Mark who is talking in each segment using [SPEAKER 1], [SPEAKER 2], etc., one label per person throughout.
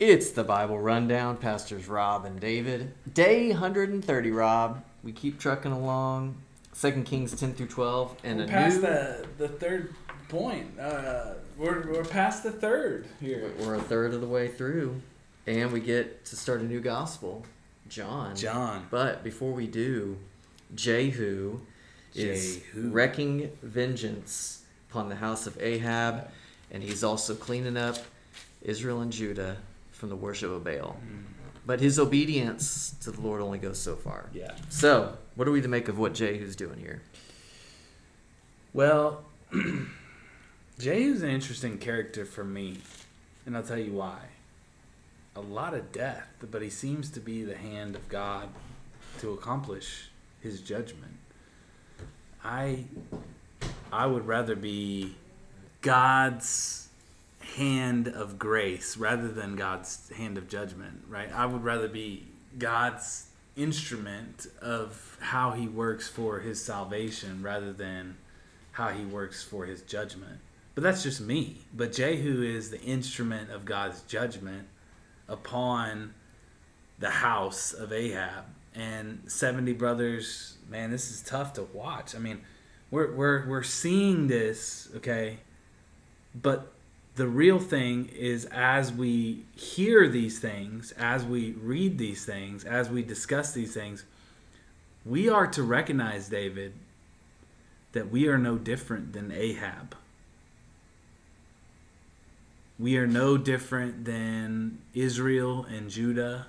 [SPEAKER 1] It's the Bible Rundown. Pastors Rob and David. Day 130, Rob. We keep trucking along. Second Kings 10 through 12. And
[SPEAKER 2] we're past
[SPEAKER 1] new,
[SPEAKER 2] the the third point. Uh, we're we're past the third here.
[SPEAKER 1] We're a third of the way through. And we get to start a new gospel. John.
[SPEAKER 2] John.
[SPEAKER 1] But before we do, Jehu is
[SPEAKER 2] Jehu.
[SPEAKER 1] wrecking vengeance upon the house of Ahab, and he's also cleaning up Israel and Judah from the worship of Baal. But his obedience to the Lord only goes so far.
[SPEAKER 2] Yeah.
[SPEAKER 1] So, what are we to make of what Jehu's doing here?
[SPEAKER 2] Well, Jehu's an interesting character for me, and I'll tell you why. A lot of death, but he seems to be the hand of God to accomplish his judgment. I I would rather be God's hand of grace rather than God's hand of judgment, right? I would rather be God's instrument of how he works for his salvation rather than how he works for his judgment. But that's just me. But Jehu is the instrument of God's judgment upon the house of Ahab. And 70 brothers, man, this is tough to watch. I mean, we're we're we're seeing this, okay? But the real thing is as we hear these things, as we read these things, as we discuss these things, we are to recognize, David, that we are no different than Ahab. We are no different than Israel and Judah.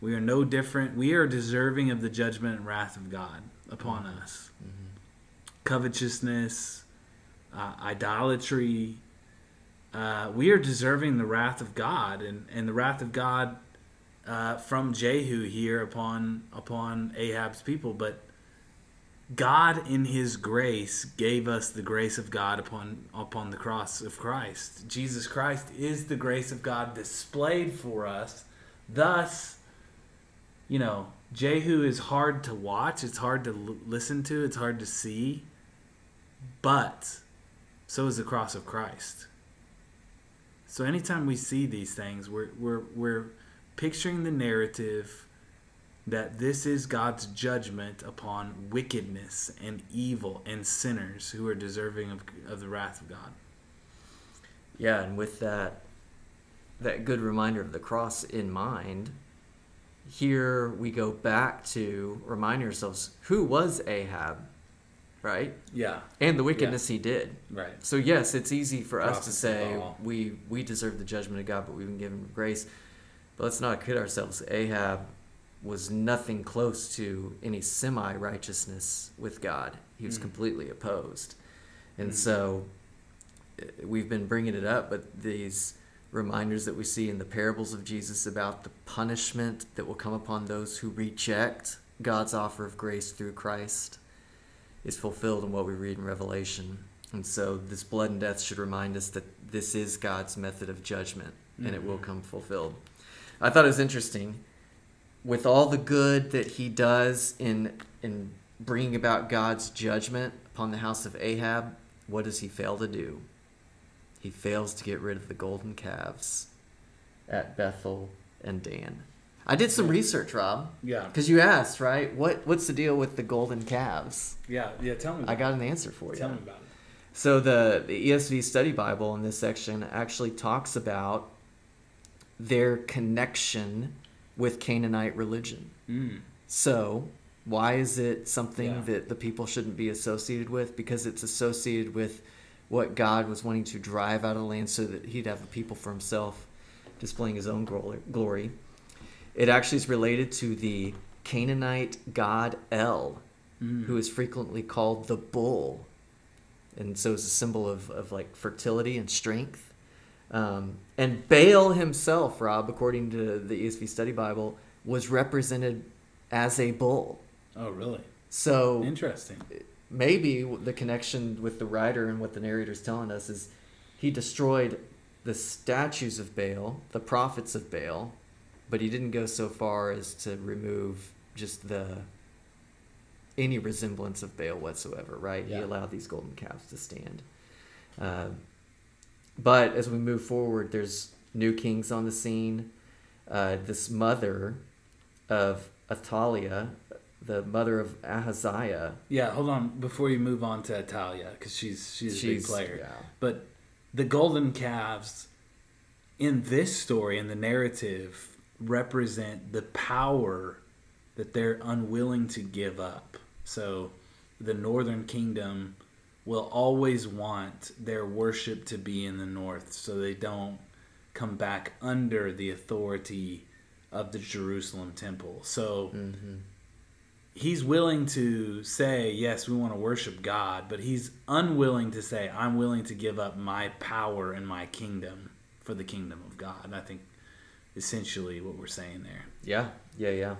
[SPEAKER 2] We are no different. We are deserving of the judgment and wrath of God upon us. Covetousness, uh, idolatry. Uh, we are deserving the wrath of God, and, and the wrath of God uh, from Jehu here upon upon Ahab's people. But God, in His grace, gave us the grace of God upon upon the cross of Christ. Jesus Christ is the grace of God displayed for us. Thus, you know, Jehu is hard to watch. It's hard to l- listen to. It's hard to see. But so is the cross of Christ. So anytime we see these things, we're we're we're picturing the narrative that this is God's judgment upon wickedness and evil and sinners who are deserving of, of the wrath of God.
[SPEAKER 1] Yeah, and with that that good reminder of the cross in mind, here we go back to remind ourselves who was Ahab, right?
[SPEAKER 2] Yeah.
[SPEAKER 1] And the wickedness he did.
[SPEAKER 2] Right.
[SPEAKER 1] So yes, it's easy for us to say we we deserve the judgment of God, but we've been given grace. But let's not kid ourselves. Ahab was nothing close to any semi righteousness with God. He was
[SPEAKER 2] Mm.
[SPEAKER 1] completely opposed, and
[SPEAKER 2] Mm.
[SPEAKER 1] so uh, we've been bringing it up. But these reminders that we see in the parables of Jesus about the punishment that will come upon those who reject God's offer of grace through Christ is fulfilled in what we read in Revelation. And so this blood and death should remind us that this is God's method of judgment and it will
[SPEAKER 2] Mhm.
[SPEAKER 1] come fulfilled. I thought it was interesting with all the good that he does in in bringing about God's judgment upon the house of Ahab, what does he fail to do? He fails to get rid of the golden calves at Bethel and Dan. I did some research, Rob,
[SPEAKER 2] Yeah.
[SPEAKER 1] because you asked, right? What what's the deal with the golden calves?
[SPEAKER 2] Yeah. Yeah. Tell me.
[SPEAKER 1] I got an answer for you.
[SPEAKER 2] Tell me about it.
[SPEAKER 1] So the, the ESV Study Bible in this section actually talks about their connection with Canaanite religion.
[SPEAKER 2] Mm.
[SPEAKER 1] So why is it something
[SPEAKER 2] Yeah.
[SPEAKER 1] that the people shouldn't be associated with? Because it's associated with what God was wanting to drive out of the land so that he'd have a people for himself, displaying his own glory. It actually is related to the Canaanite god El,
[SPEAKER 2] Mm.
[SPEAKER 1] who is frequently called the bull. And so it's a symbol of, of like fertility and strength. Um, and Baal himself, Rob, according to the ESV Study Bible, was represented as a bull.
[SPEAKER 2] Oh, really?
[SPEAKER 1] So
[SPEAKER 2] Interesting.
[SPEAKER 1] maybe the connection with the writer and what the narrator is telling us is he destroyed the statues of Baal, the prophets of Baal, but he didn't go so far as to remove just the any resemblance of Baal whatsoever. Right? He allowed these golden calves to stand. Uh, but as we move forward, there's new kings on the scene. Uh, this mother of Athaliah, the mother of Ahaziah.
[SPEAKER 2] Yeah, hold on before you move on to Athaliah because she's she's a big player.
[SPEAKER 1] yeah.
[SPEAKER 2] But the golden calves in this story in the narrative represent the power that they're unwilling to give up. So the northern kingdom will always want their worship to be in the north so they don't come back under the authority of the Jerusalem temple. So mm-hmm. he's willing to say, yes, we want to worship God, but he's unwilling to say, I'm willing to give up my power and my kingdom for the kingdom of God. And I think essentially what we're saying there.
[SPEAKER 1] Yeah, yeah, yeah.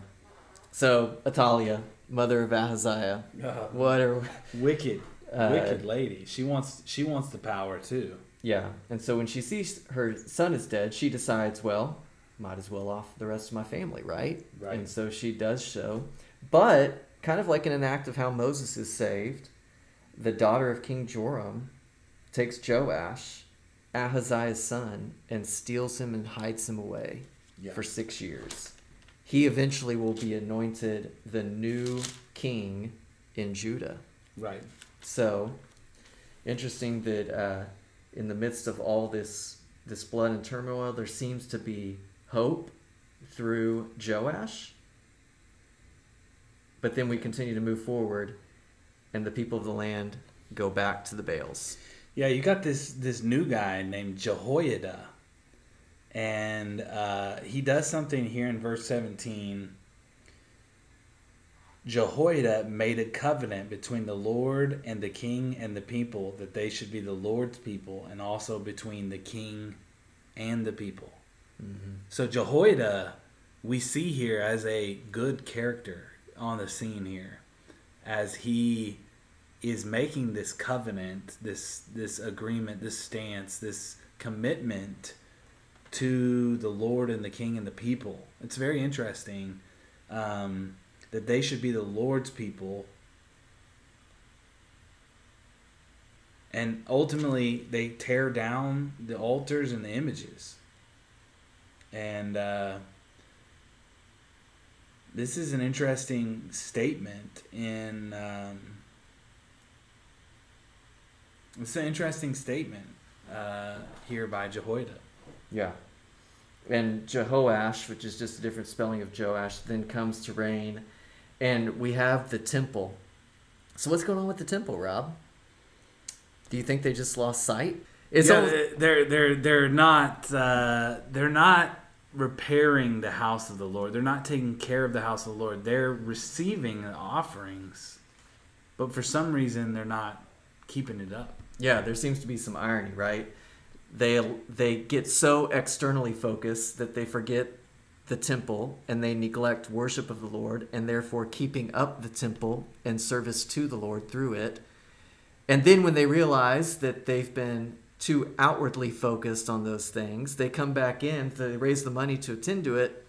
[SPEAKER 1] So Athaliah, mother of Ahaziah. What are
[SPEAKER 2] Wicked,
[SPEAKER 1] Uh,
[SPEAKER 2] wicked lady. She wants she wants the power too.
[SPEAKER 1] Yeah, and so when she sees her son is dead, she decides, well, might as well off the rest of my family, right?
[SPEAKER 2] Right.
[SPEAKER 1] And so she does so. But, kind of like in an act of how Moses is saved, the daughter of King Joram takes Joash, Ahaziah's son, and steals him and hides him away
[SPEAKER 2] Yeah.
[SPEAKER 1] for six years. He eventually will be anointed the new king in Judah.
[SPEAKER 2] Right.
[SPEAKER 1] So, interesting that uh, in the midst of all this this blood and turmoil, there seems to be hope through Joash. But then we continue to move forward, and the people of the land go back to the Baals.
[SPEAKER 2] Yeah, you got this this new guy named Jehoiada, and uh, he does something here in verse seventeen. Jehoiada made a covenant between the Lord and the king and the people that they should be the Lord's people, and also between the king and the people. So Jehoiada, we see here as a good character on the scene here, as he is making this covenant, this this agreement, this stance, this commitment to the Lord and the King and the people. It's very interesting um, that they should be the Lord's people. And ultimately, they tear down the altars and the images. And uh, this is an interesting statement in. Um, it's an interesting statement uh, here by Jehoiada.
[SPEAKER 1] Yeah. And Jehoash, which is just a different spelling of Joash, then comes to reign. And we have the temple. So what's going on with the temple, Rob? Do you think they just lost sight? It's
[SPEAKER 2] yeah,
[SPEAKER 1] almost-
[SPEAKER 2] they're they're they're not uh, they're not repairing the house of the Lord. They're not taking care of the house of the Lord. They're receiving offerings, but for some reason they're not keeping it up.
[SPEAKER 1] Yeah, there seems to be some irony, right? They they get so externally focused that they forget the temple and they neglect worship of the Lord and therefore keeping up the temple and service to the Lord through it. And then when they realize that they've been too outwardly focused on those things, they come back in, they raise the money to attend to it,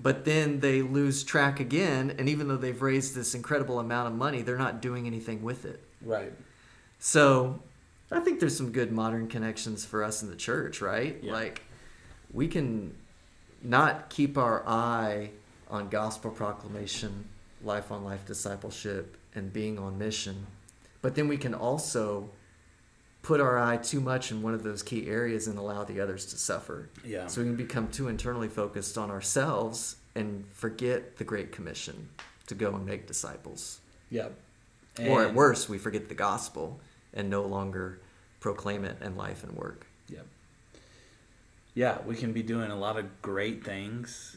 [SPEAKER 1] but then they lose track again, and even though they've raised this incredible amount of money, they're not doing anything with it.
[SPEAKER 2] Right.
[SPEAKER 1] So I think there's some good modern connections for us in the church, right?
[SPEAKER 2] Yeah.
[SPEAKER 1] Like we can not keep our eye on gospel proclamation, life on life discipleship, and being on mission, but then we can also put our eye too much in one of those key areas and allow the others to suffer.
[SPEAKER 2] Yeah.
[SPEAKER 1] So we can become too internally focused on ourselves and forget the Great Commission to go and make disciples
[SPEAKER 2] Yep.
[SPEAKER 1] or at worst, we forget the gospel and no longer proclaim it in life and work.
[SPEAKER 2] Yep. Yeah, we can be doing a lot of great things,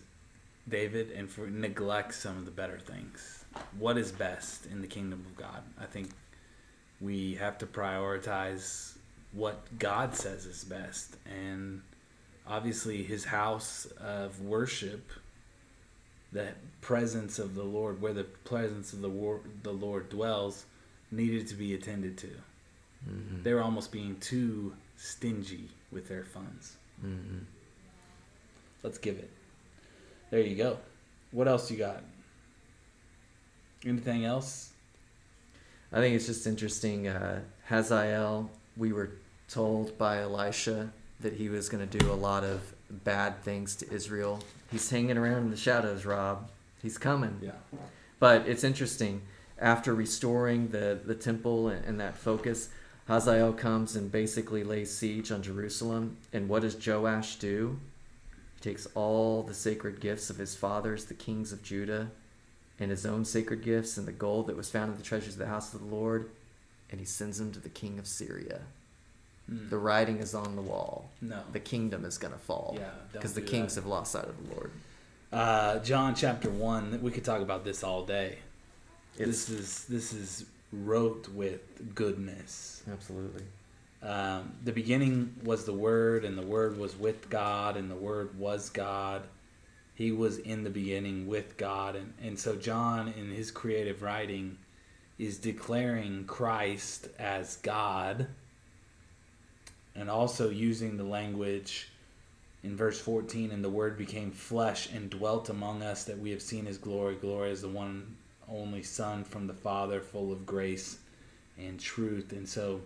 [SPEAKER 2] David, and for neglect some of the better things. What is best in the kingdom of God? I think we have to prioritize what God says is best, and obviously His house of worship, the presence of the Lord, where the presence of the war, the Lord dwells, needed to be attended to.
[SPEAKER 1] Mm-hmm.
[SPEAKER 2] They were almost being too stingy with their funds.
[SPEAKER 1] Mm-hmm.
[SPEAKER 2] Let's give it. There you go. What else you got? Anything else?
[SPEAKER 1] I think it's just interesting. Uh, Hazael, we were told by Elisha that he was going to do a lot of bad things to Israel. He's hanging around in the shadows, Rob. He's coming.
[SPEAKER 2] Yeah.
[SPEAKER 1] But it's interesting. After restoring the, the temple and, and that focus, Hazael comes and basically lays siege on Jerusalem. And what does Joash do? He takes all the sacred gifts of his fathers, the kings of Judah, and his own sacred gifts and the gold that was found in the treasures of the house of the Lord, and he sends them to the king of Syria.
[SPEAKER 2] Mm.
[SPEAKER 1] The writing is on the wall.
[SPEAKER 2] no.
[SPEAKER 1] The kingdom is going to fall.
[SPEAKER 2] Yeah,
[SPEAKER 1] Because the kings
[SPEAKER 2] that.
[SPEAKER 1] have lost sight of the Lord.
[SPEAKER 2] Uh, John chapter one. We could talk about this all day.
[SPEAKER 1] It's
[SPEAKER 2] this is this is wrote with goodness.
[SPEAKER 1] absolutely.
[SPEAKER 2] Um, the beginning was the Word, and the Word was with God, and the Word was God. He was in the beginning with God. And, and so, John, in his creative writing, is declaring Christ as God and also using the language in verse 14 and the Word became flesh and dwelt among us, that we have seen his glory. Glory as the one only Son from the Father, full of grace and truth. And so,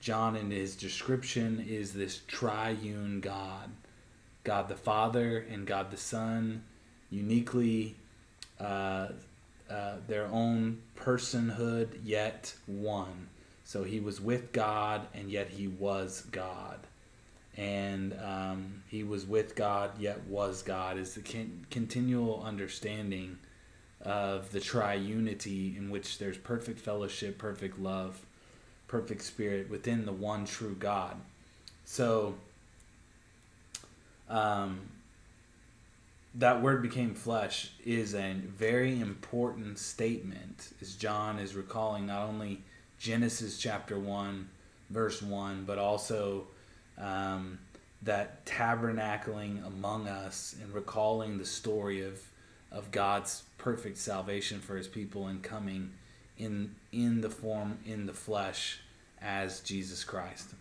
[SPEAKER 2] John, in his description, is this triune God God the Father and God the Son, uniquely uh, uh, their own personhood, yet one. So he was with God, and yet he was God. And um, he was with God, yet was God, is the con- continual understanding of the triunity in which there's perfect fellowship, perfect love, perfect spirit within the one true God. So, um, that word became flesh is a very important statement as John is recalling not only Genesis chapter 1, verse 1, but also um, that tabernacling among us and recalling the story of, of God's perfect salvation for his people and coming in, in the form, in the flesh as Jesus Christ.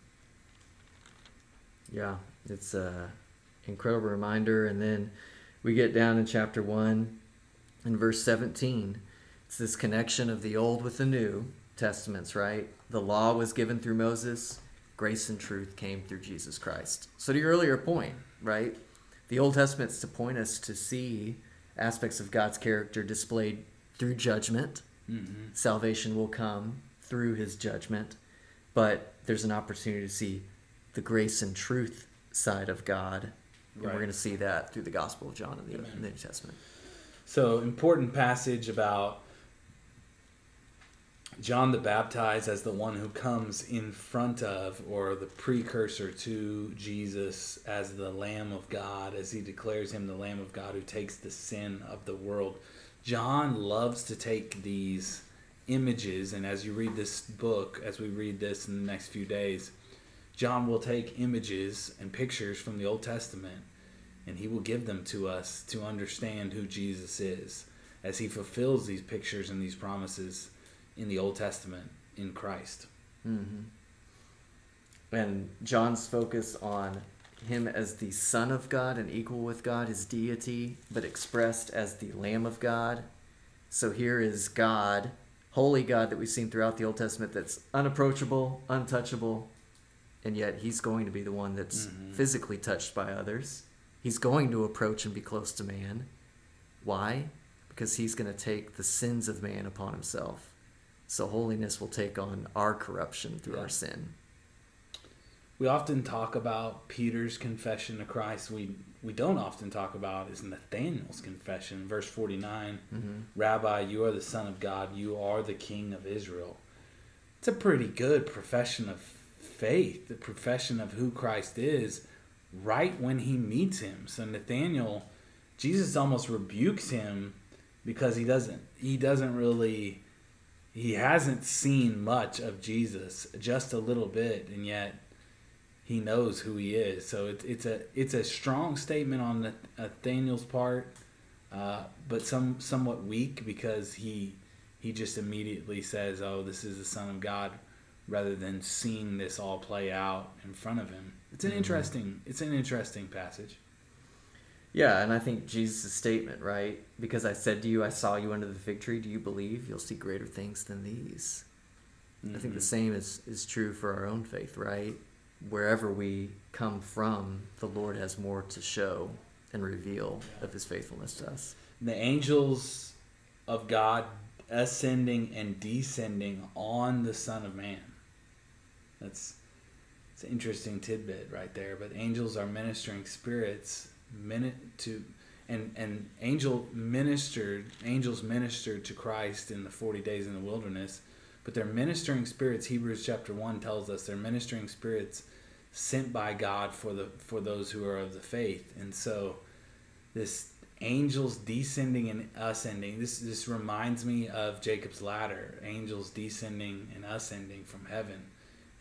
[SPEAKER 1] Yeah, it's a incredible reminder. And then we get down in chapter 1 in verse 17. It's this connection of the Old with the New Testaments, right? The law was given through Moses, grace and truth came through Jesus Christ. So, to your earlier point, right? The Old Testament's to point us to see aspects of God's character displayed through judgment.
[SPEAKER 2] Mm-hmm.
[SPEAKER 1] Salvation will come through his judgment, but there's an opportunity to see the grace and truth side of God. And
[SPEAKER 2] Right.
[SPEAKER 1] we're going to see that through the Gospel of John in the, in the New Testament.
[SPEAKER 2] So, important passage about John the Baptized as the one who comes in front of or the precursor to Jesus as the Lamb of God, as he declares him the Lamb of God who takes the sin of the world. John loves to take these images, and as you read this book, as we read this in the next few days, John will take images and pictures from the Old Testament and he will give them to us to understand who Jesus is as he fulfills these pictures and these promises in the Old Testament in Christ.
[SPEAKER 1] hmm And John's focus on him as the Son of God and equal with God, his deity, but expressed as the Lamb of God. So here is God, holy God that we've seen throughout the Old Testament that's unapproachable, untouchable, and yet he's going to be the one that's
[SPEAKER 2] Mhm.
[SPEAKER 1] physically touched by others. He's going to approach and be close to man. Why? Because he's going to take the sins of man upon himself. So holiness will take on our corruption through
[SPEAKER 2] Yeah.
[SPEAKER 1] our sin.
[SPEAKER 2] We often talk about Peter's confession to Christ. We we don't often talk about is Nathanael's confession, verse 49.
[SPEAKER 1] Mm-hmm.
[SPEAKER 2] Rabbi, you are the Son of God. You are the King of Israel. It's a pretty good profession of faith, the profession of who Christ is, right when he meets him. So Nathanael, Jesus almost rebukes him because he doesn't he doesn't really he hasn't seen much of Jesus, just a little bit, and yet he knows who he is. So it's it's a it's a strong statement on Nathanael's part, uh, but some somewhat weak because he he just immediately says, "Oh, this is the Son of God," rather than seeing this all play out in front of him. It's an
[SPEAKER 1] Mhm.
[SPEAKER 2] interesting it's an interesting passage.
[SPEAKER 1] Yeah, and I think Jesus' statement, right? Because I said to you, I saw you under the fig tree. Do you believe you'll see greater things than these? I think the
[SPEAKER 2] Mhm.
[SPEAKER 1] same is, is true for our own faith, right? wherever we come from, the Lord has more to show and reveal of his faithfulness to us.
[SPEAKER 2] The angels of God ascending and descending on the Son of Man. That's it's an interesting tidbit right there. But angels are ministering spirits minute to and and angel ministered angels ministered to Christ in the 40 days in the wilderness but they're ministering spirits Hebrews chapter 1 tells us they're ministering spirits sent by God for the for those who are of the faith. And so this angels descending and ascending this this reminds me of Jacob's ladder angels descending and ascending from heaven.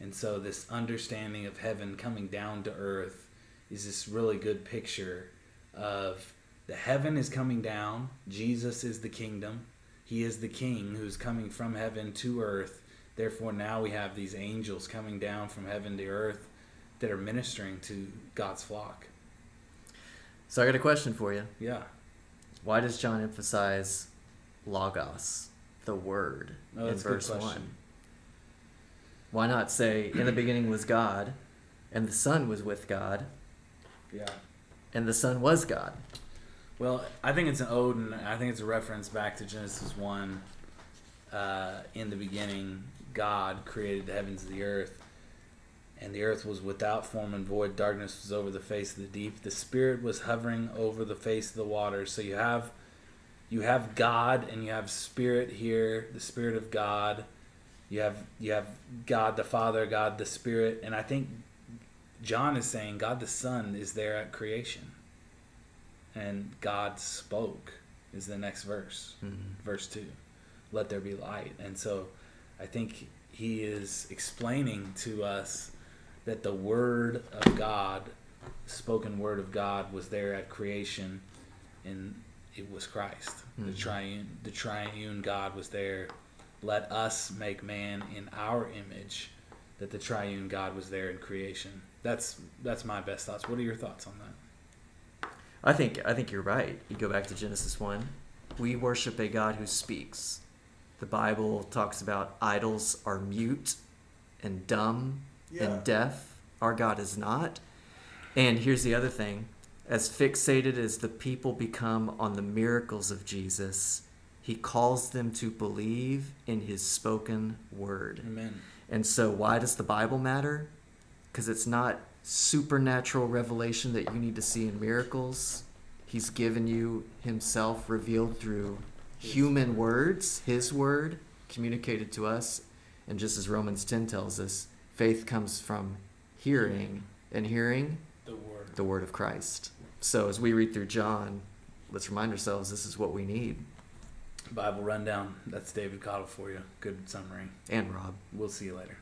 [SPEAKER 2] And so this understanding of heaven coming down to earth is this really good picture of the heaven is coming down. Jesus is the kingdom. He is the king who's coming from heaven to earth. Therefore, now we have these angels coming down from heaven to earth that are ministering to God's flock.
[SPEAKER 1] So I got a question for you.
[SPEAKER 2] Yeah.
[SPEAKER 1] Why does John emphasize logos, the word,
[SPEAKER 2] Oh,
[SPEAKER 1] in
[SPEAKER 2] that's a good
[SPEAKER 1] verse 1? Why not say, in the beginning was God, and the Son was with God,
[SPEAKER 2] Yeah.
[SPEAKER 1] and the Son was God?
[SPEAKER 2] Well, I think it's an ode, and I think it's a reference back to Genesis 1. Uh, in the beginning, God created the heavens and the earth, and the earth was without form and void. Darkness was over the face of the deep. The Spirit was hovering over the face of the waters. So you have, you have God, and you have Spirit here, the Spirit of God. You have you have God the Father, God the Spirit, and I think John is saying God the Son is there at creation and God spoke is the next verse,
[SPEAKER 1] Mhm.
[SPEAKER 2] verse 2. Let there be light. And so I think he is explaining to us that the word of God, spoken word of God was there at creation and it was Christ. The
[SPEAKER 1] Mhm.
[SPEAKER 2] triune the triune God was there. Let us make man in our image that the triune God was there in creation. That's that's my best thoughts. What are your thoughts on that?
[SPEAKER 1] I think I think you're right. You go back to Genesis one. We worship a God who speaks. The Bible talks about idols are mute and dumb
[SPEAKER 3] Yeah.
[SPEAKER 1] and deaf. Our God is not. And here's the other thing. As fixated as the people become on the miracles of Jesus, he calls them to believe in his spoken word.
[SPEAKER 2] Amen.
[SPEAKER 1] And so, why does the Bible matter? Because it's not supernatural revelation that you need to see in miracles. He's given you Himself revealed through human words, His word communicated to us. And just as Romans 10 tells us, faith comes from hearing, and hearing
[SPEAKER 2] The word.
[SPEAKER 1] the word of Christ. So, as we read through John, let's remind ourselves this is what we need.
[SPEAKER 2] Bible rundown. That's David Cottle for you. Good summary.
[SPEAKER 1] And Rob.
[SPEAKER 2] We'll see you later.